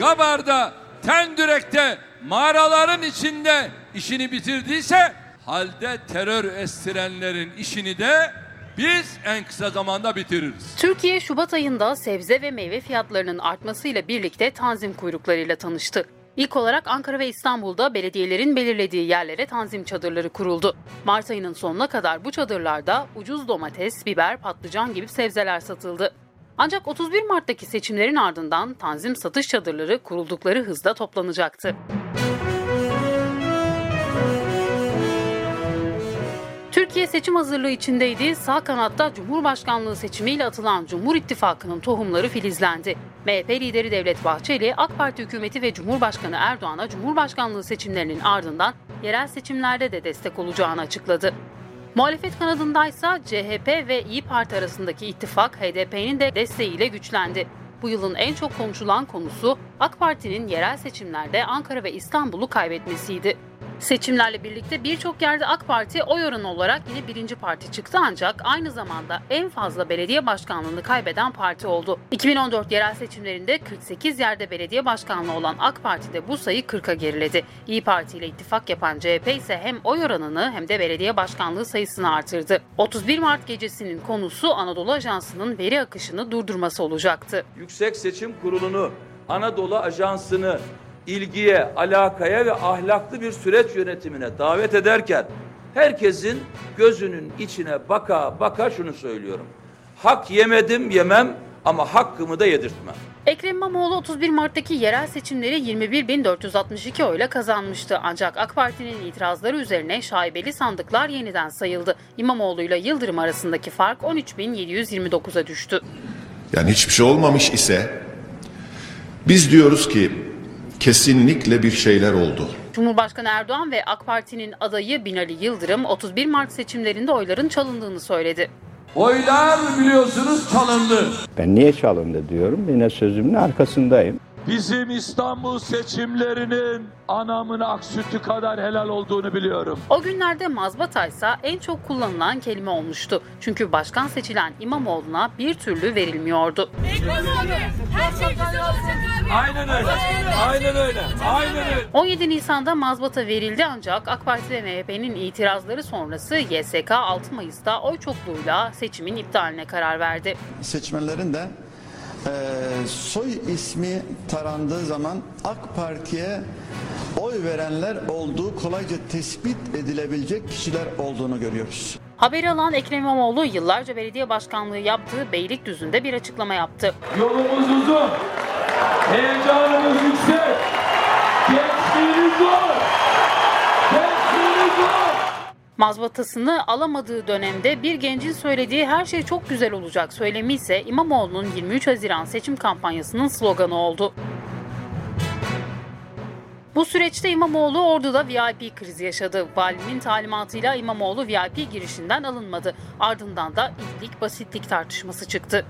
Gabar'da, Tendürek'te, mağaraların içinde işini bitirdiyse halde terör estirenlerin işini de biz en kısa zamanda bitiririz. Türkiye Şubat ayında sebze ve meyve fiyatlarının artmasıyla birlikte tanzim kuyruklarıyla tanıştı. İlk olarak Ankara ve İstanbul'da belediyelerin belirlediği yerlere tanzim çadırları kuruldu. Mart ayının sonuna kadar bu çadırlarda ucuz domates, biber, patlıcan gibi sebzeler satıldı. Ancak 31 Mart'taki seçimlerin ardından tanzim satış çadırları kuruldukları hızda toplanacaktı. Türkiye seçim hazırlığı içindeydi. Sağ kanatta Cumhurbaşkanlığı seçimiyle atılan Cumhur İttifakı'nın tohumları filizlendi. MHP lideri Devlet Bahçeli, AK Parti hükümeti ve Cumhurbaşkanı Erdoğan'a Cumhurbaşkanlığı seçimlerinin ardından yerel seçimlerde de destek olacağını açıkladı. Muhalefet kanadındaysa CHP ve İyi Parti arasındaki ittifak HDP'nin de desteğiyle güçlendi. Bu yılın en çok konuşulan konusu AK Parti'nin yerel seçimlerde Ankara ve İstanbul'u kaybetmesiydi. Seçimlerle birlikte birçok yerde AK Parti oy oranı olarak yine birinci parti çıktı ancak aynı zamanda en fazla belediye başkanlığını kaybeden parti oldu. 2014 yerel seçimlerinde 48 yerde belediye başkanlığı olan AK Parti'de bu sayı 40'a geriledi. İyi Parti ile ittifak yapan CHP ise hem oy oranını hem de belediye başkanlığı sayısını artırdı. 31 Mart gecesinin konusu Anadolu Ajansı'nın veri akışını durdurması olacaktı. Yüksek Seçim Kurulu'nu, Anadolu Ajansı'nı ilgiye, alakaya ve ahlaklı bir süreç yönetimine davet ederken herkesin gözünün içine baka baka şunu söylüyorum. Hak yemedim yemem ama hakkımı da yedirtmem. Ekrem İmamoğlu 31 Mart'taki yerel seçimleri 21.462 oyla kazanmıştı. Ancak AK Parti'nin itirazları üzerine şaibeli sandıklar yeniden sayıldı. İmamoğlu ile Yıldırım arasındaki fark 13.729'a düştü. Yani hiçbir şey olmamış ise biz diyoruz ki kesinlikle bir şeyler oldu. Cumhurbaşkanı Erdoğan ve AK Parti'nin adayı Binali Yıldırım 31 Mart seçimlerinde oyların çalındığını söyledi. Oylar biliyorsunuz çalındı. Ben niye çalındı diyorum. Yine sözümün arkasındayım. Bizim İstanbul seçimlerinin anamın ak sütü kadar helal olduğunu biliyorum. O günlerde mazbata ise en çok kullanılan kelime olmuştu. Çünkü başkan seçilen İmamoğlu'na bir türlü verilmiyordu. Aynen öyle. Aynen öyle. Aynen öyle. 17 Nisan'da mazbata verildi ancak AK Parti ve MHP'nin itirazları sonrası YSK 6 Mayıs'ta oy çokluğuyla seçimin iptaline karar verdi. seçmenlerin de eee, soy ismi tarandığı zaman AK Parti'ye oy verenler olduğu kolayca tespit edilebilecek kişiler olduğunu görüyoruz. Haberi alan Ekrem İmamoğlu yıllarca belediye başkanlığı yaptığı Beylikdüzü'nde bir açıklama yaptı. Yolumuz uzun, heyecanımız yüksek, gençliğimiz zor, Mazbatasını alamadığı dönemde bir gencin söylediği her şey çok güzel olacak söylemi ise İmamoğlu'nun 23 Haziran seçim kampanyasının sloganı oldu. Bu süreçte İmamoğlu Ordu'da VIP krizi yaşadı. Valinin talimatıyla İmamoğlu VIP girişinden alınmadı. Ardından da itlik basitlik tartışması çıktı.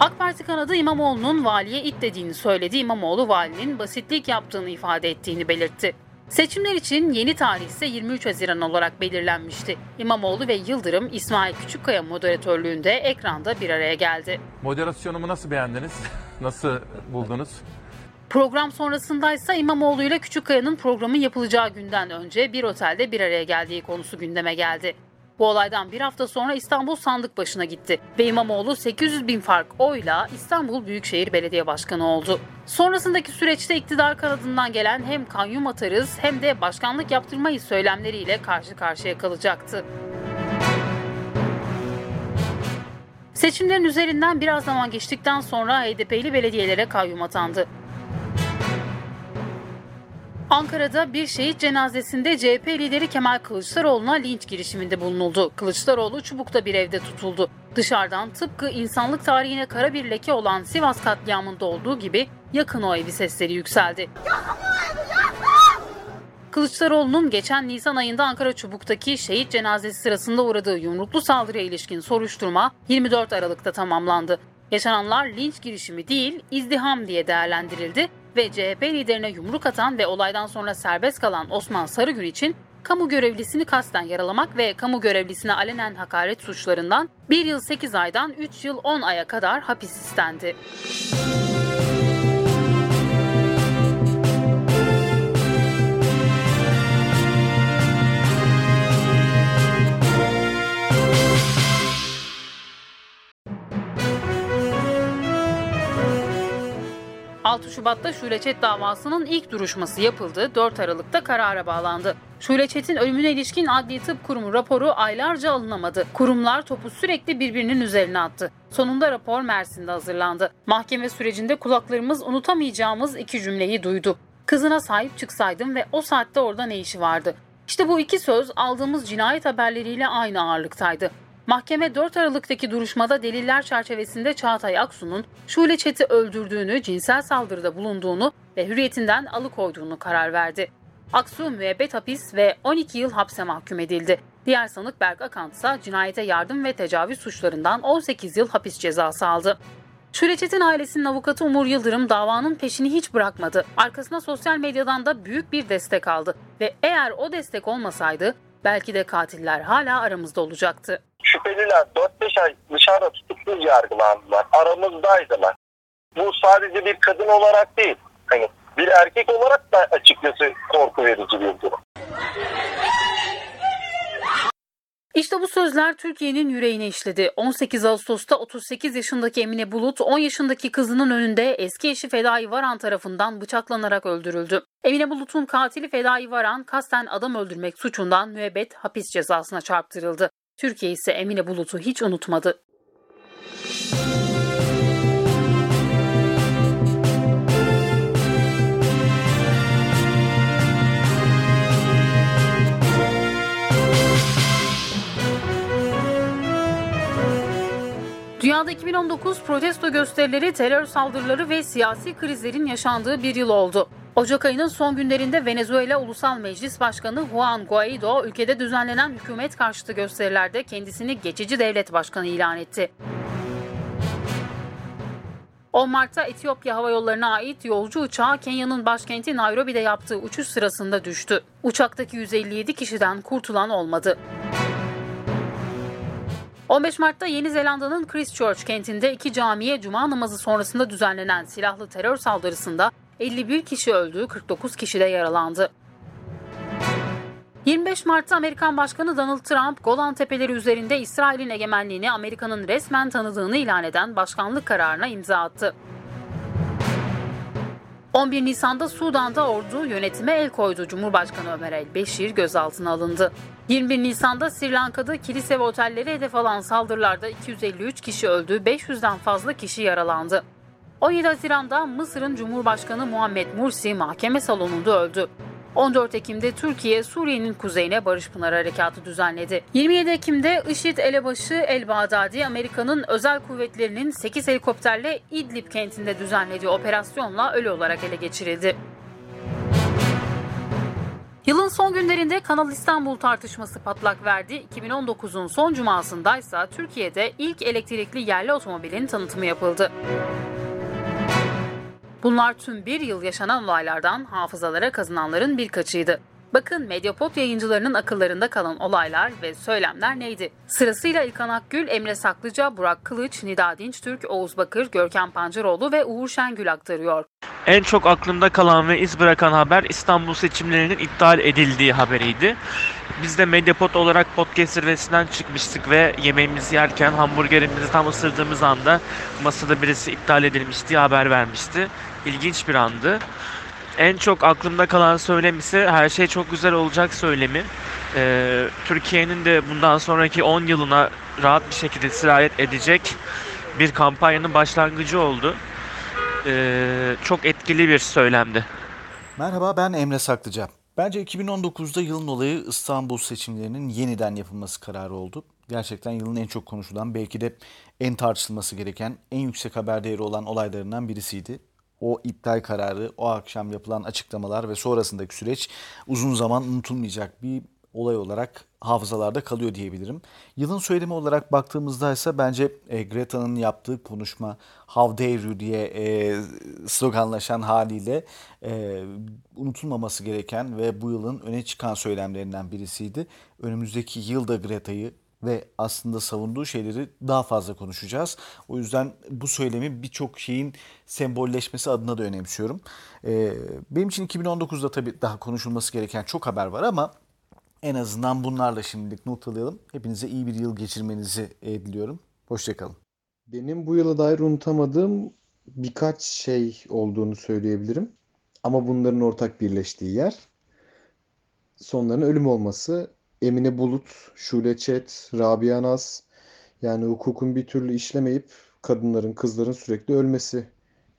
AK Parti kanadı İmamoğlu'nun valiye it dediğini söyledi. İmamoğlu valinin basitlik yaptığını ifade ettiğini belirtti. Seçimler için yeni tarih ise 23 Haziran olarak belirlenmişti. İmamoğlu ve Yıldırım İsmail Küçükkaya moderatörlüğünde ekranda bir araya geldi. Moderasyonumu nasıl beğendiniz? Nasıl buldunuz? Program sonrasındaysa İmamoğlu ile Küçükkaya'nın programın yapılacağı günden önce bir otelde bir araya geldiği konusu gündeme geldi. Bu olaydan bir hafta sonra İstanbul sandık başına gitti ve İmamoğlu 800 bin fark oyla İstanbul Büyükşehir Belediye Başkanı oldu. Sonrasındaki süreçte iktidar kanadından gelen hem kayyum atarız hem de başkanlık yaptırmayız söylemleriyle karşı karşıya kalacaktı. Seçimlerin üzerinden biraz zaman geçtikten sonra HDP'li belediyelere kayyum atandı. Ankara'da bir şehit cenazesinde CHP lideri Kemal Kılıçdaroğlu'na linç girişiminde bulunuldu. Kılıçdaroğlu çubukta bir evde tutuldu. Dışarıdan tıpkı insanlık tarihine kara bir leke olan Sivas katliamında olduğu gibi yakın o evi sesleri yükseldi. Kılıçdaroğlu'nun geçen Nisan ayında Ankara Çubuk'taki şehit cenazesi sırasında uğradığı yumruklu saldırıya ilişkin soruşturma 24 Aralık'ta tamamlandı. Yaşananlar linç girişimi değil, izdiham diye değerlendirildi ve CHP liderine yumruk atan ve olaydan sonra serbest kalan Osman Sarıgül için kamu görevlisini kasten yaralamak ve kamu görevlisine alenen hakaret suçlarından 1 yıl 8 aydan 3 yıl 10 aya kadar hapis istendi. ...6 Şubat'ta Şule davasının ilk duruşması yapıldı. 4 Aralık'ta karara bağlandı. Şule ölümüne ilişkin Adli Tıp Kurumu raporu aylarca alınamadı. Kurumlar topu sürekli birbirinin üzerine attı. Sonunda rapor Mersin'de hazırlandı. Mahkeme sürecinde kulaklarımız unutamayacağımız iki cümleyi duydu. Kızına sahip çıksaydım ve o saatte orada ne işi vardı? İşte bu iki söz aldığımız cinayet haberleriyle aynı ağırlıktaydı. Mahkeme 4 Aralık'taki duruşmada deliller çerçevesinde Çağatay Aksu'nun Şule Çet'i öldürdüğünü, cinsel saldırıda bulunduğunu ve hürriyetinden alıkoyduğunu karar verdi. Aksu müebbet hapis ve 12 yıl hapse mahkum edildi. Diğer sanık Berk Akant ise cinayete yardım ve tecavüz suçlarından 18 yıl hapis cezası aldı. Şule Çetin ailesinin avukatı Umur Yıldırım davanın peşini hiç bırakmadı. Arkasına sosyal medyadan da büyük bir destek aldı. Ve eğer o destek olmasaydı belki de katiller hala aramızda olacaktı. Şüpheliler 4-5 ay dışarıda tutuksuz yargılandılar. Aramızdaydılar. Bu sadece bir kadın olarak değil. Hani bir erkek olarak da açıkçası korku verici bir durum. İşte bu sözler Türkiye'nin yüreğine işledi. 18 Ağustos'ta 38 yaşındaki Emine Bulut 10 yaşındaki kızının önünde eski eşi Fedai Varan tarafından bıçaklanarak öldürüldü. Emine Bulut'un katili Fedai Varan kasten adam öldürmek suçundan müebbet hapis cezasına çarptırıldı. Türkiye ise Emine Bulut'u hiç unutmadı. Dünyada 2019 protesto gösterileri, terör saldırıları ve siyasi krizlerin yaşandığı bir yıl oldu. Ocak ayının son günlerinde Venezuela Ulusal Meclis Başkanı Juan Guaido ülkede düzenlenen hükümet karşıtı gösterilerde kendisini geçici devlet başkanı ilan etti. 10 Mart'ta Etiyopya Hava Yolları'na ait yolcu uçağı Kenya'nın başkenti Nairobi'de yaptığı uçuş sırasında düştü. Uçaktaki 157 kişiden kurtulan olmadı. 15 Mart'ta Yeni Zelanda'nın Christchurch kentinde iki camiye cuma namazı sonrasında düzenlenen silahlı terör saldırısında 51 kişi öldü, 49 kişi de yaralandı. 25 Mart'ta Amerikan Başkanı Donald Trump, Golan Tepeleri üzerinde İsrail'in egemenliğini Amerika'nın resmen tanıdığını ilan eden başkanlık kararına imza attı. 11 Nisan'da Sudan'da ordu yönetime el koydu. Cumhurbaşkanı Ömer el-Beşir gözaltına alındı. 21 Nisan'da Sri Lanka'da kilise ve otelleri hedef alan saldırılarda 253 kişi öldü, 500'den fazla kişi yaralandı. 17 Haziran'da Mısır'ın Cumhurbaşkanı Muhammed Mursi mahkeme salonunda öldü. 14 Ekim'de Türkiye, Suriye'nin kuzeyine Barış Pınar Harekatı düzenledi. 27 Ekim'de IŞİD elebaşı El Bağdadi, Amerika'nın özel kuvvetlerinin 8 helikopterle İdlib kentinde düzenlediği operasyonla ölü olarak ele geçirildi. Yılın son günlerinde Kanal İstanbul tartışması patlak verdi. 2019'un son cumasındaysa Türkiye'de ilk elektrikli yerli otomobilin tanıtımı yapıldı. Bunlar tüm bir yıl yaşanan olaylardan hafızalara kazınanların birkaçıydı. Bakın Mediapod yayıncılarının akıllarında kalan olaylar ve söylemler neydi? Sırasıyla İlkan Akgül, Emre Saklıca, Burak Kılıç, Nida Dinçtürk, Oğuz Bakır, Görkem Pancaroğlu ve Uğur Şengül aktarıyor. En çok aklımda kalan ve iz bırakan haber İstanbul seçimlerinin iptal edildiği haberiydi. Biz de Mediapod olarak podcast zirvesinden çıkmıştık ve yemeğimizi yerken hamburgerimizi tam ısırdığımız anda masada birisi iptal edilmiş diye haber vermişti. İlginç bir andı. En çok aklımda kalan söylem ise her şey çok güzel olacak söylemi. Ee, Türkiye'nin de bundan sonraki 10 yılına rahat bir şekilde sirayet edecek bir kampanyanın başlangıcı oldu. Ee, çok etkili bir söylemdi. Merhaba ben Emre Saklıca. Bence 2019'da yılın olayı İstanbul seçimlerinin yeniden yapılması kararı oldu. Gerçekten yılın en çok konuşulan, belki de en tartışılması gereken, en yüksek haber değeri olan olaylarından birisiydi. O iptal kararı, o akşam yapılan açıklamalar ve sonrasındaki süreç uzun zaman unutulmayacak bir olay olarak hafızalarda kalıyor diyebilirim. Yılın söylemi olarak baktığımızda ise bence e, Greta'nın yaptığı konuşma How dare you diye e, sloganlaşan haliyle e, unutulmaması gereken ve bu yılın öne çıkan söylemlerinden birisiydi. Önümüzdeki yılda Greta'yı ve aslında savunduğu şeyleri daha fazla konuşacağız. O yüzden bu söylemi birçok şeyin sembolleşmesi adına da önemsiyorum. Ee, benim için 2019'da tabii daha konuşulması gereken çok haber var ama en azından bunlarla şimdilik not alalım. Hepinize iyi bir yıl geçirmenizi e, diliyorum. Hoşçakalın. Benim bu yıla dair unutamadığım birkaç şey olduğunu söyleyebilirim. Ama bunların ortak birleştiği yer sonların ölüm olması. Emine Bulut, Şule Çet, Rabia Naz yani hukukun bir türlü işlemeyip kadınların, kızların sürekli ölmesi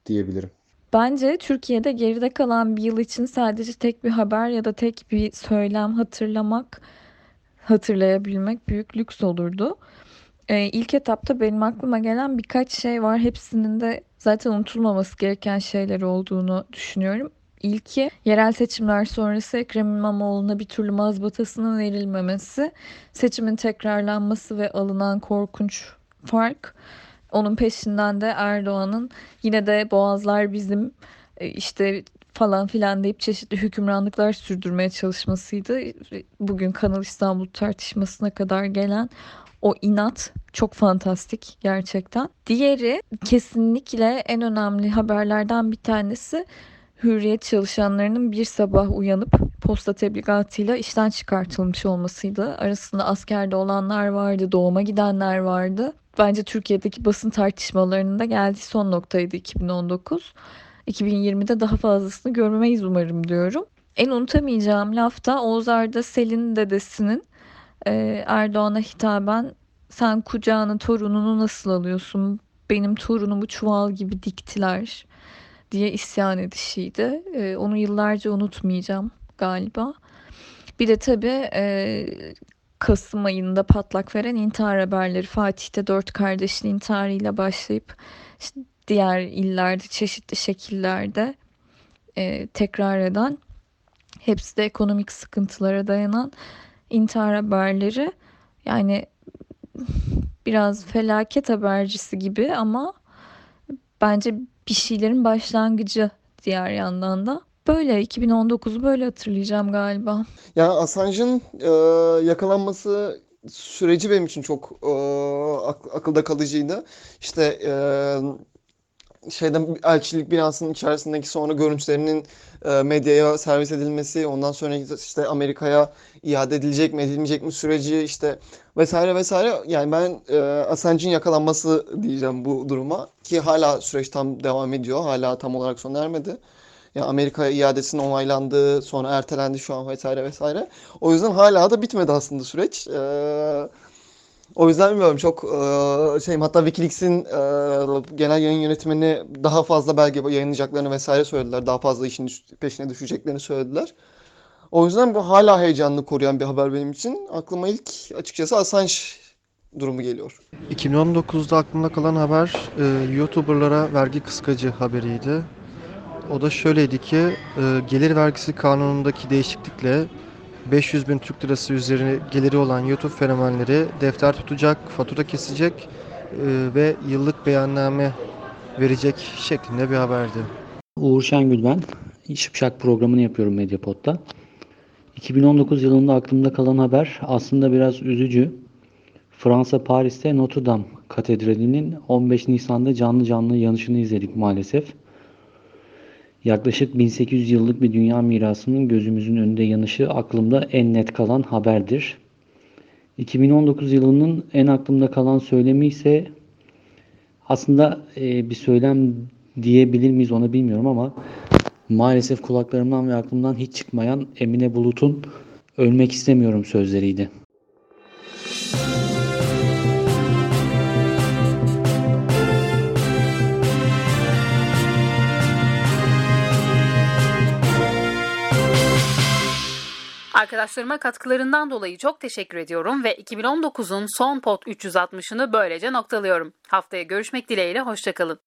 diyebilirim. Bence Türkiye'de geride kalan bir yıl için sadece tek bir haber ya da tek bir söylem hatırlamak, hatırlayabilmek büyük lüks olurdu. Ee, ilk etapta benim aklıma gelen birkaç şey var. Hepsinin de zaten unutulmaması gereken şeyler olduğunu düşünüyorum. İlki yerel seçimler sonrası Ekrem İmamoğlu'na bir türlü mazbatasının verilmemesi, seçimin tekrarlanması ve alınan korkunç fark. Onun peşinden de Erdoğan'ın yine de boğazlar bizim e, işte falan filan deyip çeşitli hükümranlıklar sürdürmeye çalışmasıydı. Bugün Kanal İstanbul tartışmasına kadar gelen o inat çok fantastik gerçekten. Diğeri kesinlikle en önemli haberlerden bir tanesi hürriyet çalışanlarının bir sabah uyanıp posta tebligatıyla işten çıkartılmış olmasıydı. Arasında askerde olanlar vardı, doğuma gidenler vardı. Bence Türkiye'deki basın tartışmalarının da geldiği son noktaydı 2019. 2020'de daha fazlasını görmemeyiz umarım diyorum. En unutamayacağım laf da Oğuz Arda Selin dedesinin e, Erdoğan'a hitaben sen kucağına torununu nasıl alıyorsun? Benim torunumu çuval gibi diktiler diye isyan edişiydi. E, onu yıllarca unutmayacağım galiba. Bir de tabii e, Kasım ayında patlak veren intihar haberleri Fatih'te dört kardeşin intiharıyla başlayıp işte diğer illerde çeşitli şekillerde e, tekrar eden hepsi de ekonomik sıkıntılara dayanan intihar haberleri yani biraz felaket habercisi gibi ama bence bir şeylerin başlangıcı diğer yandan da. Böyle 2019'u böyle hatırlayacağım galiba. Ya Assange'ın e, yakalanması süreci benim için çok e, ak- akılda kalıcıydı. İşte e, şeyden elçilik binasının içerisindeki sonra görüntülerinin e, medyaya servis edilmesi, ondan sonra işte Amerika'ya iade edilecek mi edilmeyecek mi süreci işte vesaire vesaire. Yani ben e, Assange'in yakalanması diyeceğim bu duruma ki hala süreç tam devam ediyor. Hala tam olarak sona ermedi. Yani Amerika'ya iadesinin onaylandığı, sonra ertelendi şu an vesaire vesaire. O yüzden hala da bitmedi aslında süreç. Ee, o yüzden bilmiyorum çok e, şeyim hatta Wikileaks'in e, genel yayın yönetmeni daha fazla belge yayınlayacaklarını vesaire söylediler. Daha fazla işin peşine düşeceklerini söylediler. O yüzden bu hala heyecanlı koruyan bir haber benim için. Aklıma ilk açıkçası Assange durumu geliyor. 2019'da aklımda kalan haber e, YouTuber'lara vergi kıskacı haberiydi. O da şöyleydi ki e, gelir vergisi kanunundaki değişiklikle 500 bin Türk lirası üzeri geliri olan YouTube fenomenleri defter tutacak, fatura kesecek e, ve yıllık beyanname verecek şeklinde bir haberdi. Uğur Şengül ben. Şıpşak programını yapıyorum Medyapod'da. 2019 yılında aklımda kalan haber aslında biraz üzücü. Fransa Paris'te Notre Dame Katedrali'nin 15 Nisan'da canlı canlı yanışını izledik maalesef. Yaklaşık 1800 yıllık bir dünya mirasının gözümüzün önünde yanışı aklımda en net kalan haberdir. 2019 yılının en aklımda kalan söylemi ise aslında bir söylem diyebilir miyiz onu bilmiyorum ama maalesef kulaklarımdan ve aklımdan hiç çıkmayan Emine Bulut'un ölmek istemiyorum sözleriydi. Arkadaşlarıma katkılarından dolayı çok teşekkür ediyorum ve 2019'un son pot 360'ını böylece noktalıyorum. Haftaya görüşmek dileğiyle hoşçakalın.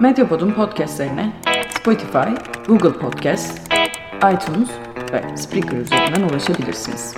Medyapod'un podcastlerine Spotify, Google Podcast, iTunes ve Spreaker üzerinden ulaşabilirsiniz.